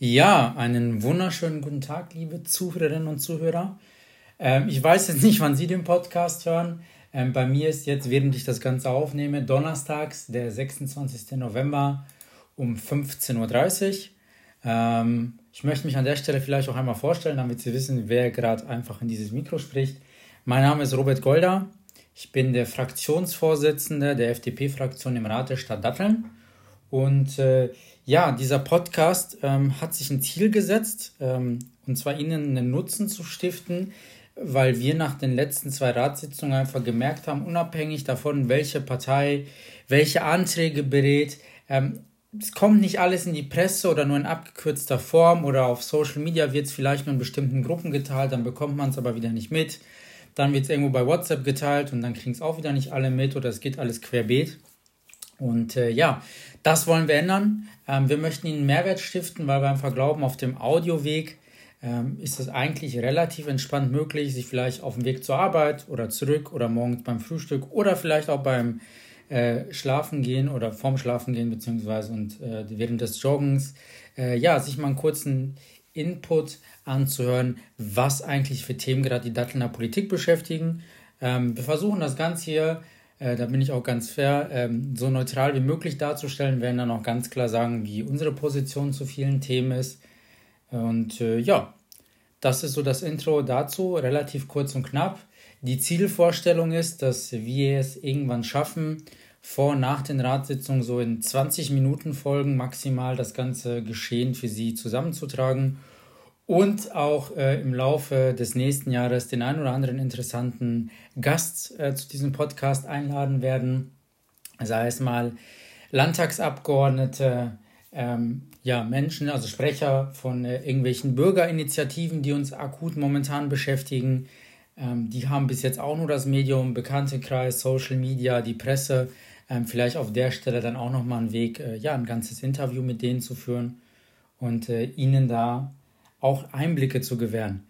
Ja, einen wunderschönen guten Tag, liebe Zuhörerinnen und Zuhörer. Ähm, ich weiß jetzt nicht, wann Sie den Podcast hören. Ähm, bei mir ist jetzt, während ich das Ganze aufnehme, donnerstags, der 26. November um 15.30 Uhr. Ähm, ich möchte mich an der Stelle vielleicht auch einmal vorstellen, damit Sie wissen, wer gerade einfach in dieses Mikro spricht. Mein Name ist Robert Golder. Ich bin der Fraktionsvorsitzende der FDP-Fraktion im Rat der Stadt Datteln. Und äh, ja, dieser Podcast ähm, hat sich ein Ziel gesetzt, ähm, und zwar Ihnen einen Nutzen zu stiften, weil wir nach den letzten zwei Ratssitzungen einfach gemerkt haben, unabhängig davon, welche Partei welche Anträge berät, ähm, es kommt nicht alles in die Presse oder nur in abgekürzter Form oder auf Social Media wird es vielleicht nur in bestimmten Gruppen geteilt, dann bekommt man es aber wieder nicht mit. Dann wird es irgendwo bei WhatsApp geteilt und dann kriegen es auch wieder nicht alle mit oder es geht alles querbeet. Und äh, ja, das wollen wir ändern. Ähm, wir möchten Ihnen Mehrwert stiften, weil wir einfach glauben, auf dem Audioweg ähm, ist es eigentlich relativ entspannt möglich, sich vielleicht auf dem Weg zur Arbeit oder zurück oder morgens beim Frühstück oder vielleicht auch beim äh, Schlafen gehen oder vorm Schlafen gehen beziehungsweise und äh, während des Joggens, äh, ja, sich mal einen kurzen Input anzuhören, was eigentlich für Themen gerade die Dattelner Politik beschäftigen. Ähm, wir versuchen das Ganze hier äh, da bin ich auch ganz fair, ähm, so neutral wie möglich darzustellen, werden dann auch ganz klar sagen, wie unsere Position zu vielen Themen ist. Und äh, ja, das ist so das Intro dazu, relativ kurz und knapp. Die Zielvorstellung ist, dass wir es irgendwann schaffen, vor und nach den Ratssitzungen so in 20 Minuten Folgen maximal das ganze Geschehen für Sie zusammenzutragen und auch äh, im Laufe des nächsten Jahres den einen oder anderen interessanten Gast äh, zu diesem Podcast einladen werden, sei es mal Landtagsabgeordnete, ähm, ja, Menschen, also Sprecher von äh, irgendwelchen Bürgerinitiativen, die uns akut momentan beschäftigen. Ähm, die haben bis jetzt auch nur das Medium, Bekanntenkreis, Social Media, die Presse. Ähm, vielleicht auf der Stelle dann auch nochmal einen Weg, äh, ja, ein ganzes Interview mit denen zu führen und äh, ihnen da auch Einblicke zu gewähren.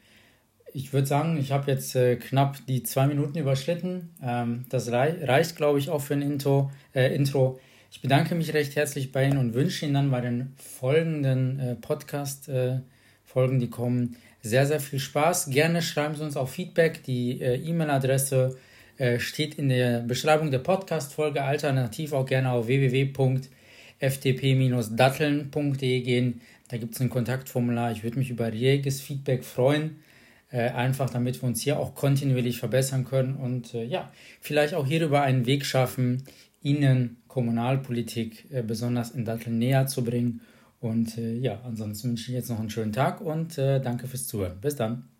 Ich würde sagen, ich habe jetzt äh, knapp die zwei Minuten überschritten. Ähm, das rei reicht, glaube ich, auch für ein Intro, äh, Intro. Ich bedanke mich recht herzlich bei Ihnen und wünsche Ihnen dann bei den folgenden äh, Podcast-Folgen, äh, die kommen, sehr, sehr viel Spaß. Gerne schreiben Sie uns auch Feedback. Die äh, E-Mail-Adresse äh, steht in der Beschreibung der Podcast-Folge. Alternativ auch gerne auf www.ftp-datteln.de gehen. Da gibt es ein Kontaktformular. Ich würde mich über reges Feedback freuen. Äh, einfach damit wir uns hier auch kontinuierlich verbessern können und äh, ja, vielleicht auch hierüber einen Weg schaffen, Ihnen Kommunalpolitik äh, besonders in Datteln näher zu bringen. Und ja, ansonsten wünsche ich jetzt noch einen schönen Tag und danke fürs Zuhören. Bis dann.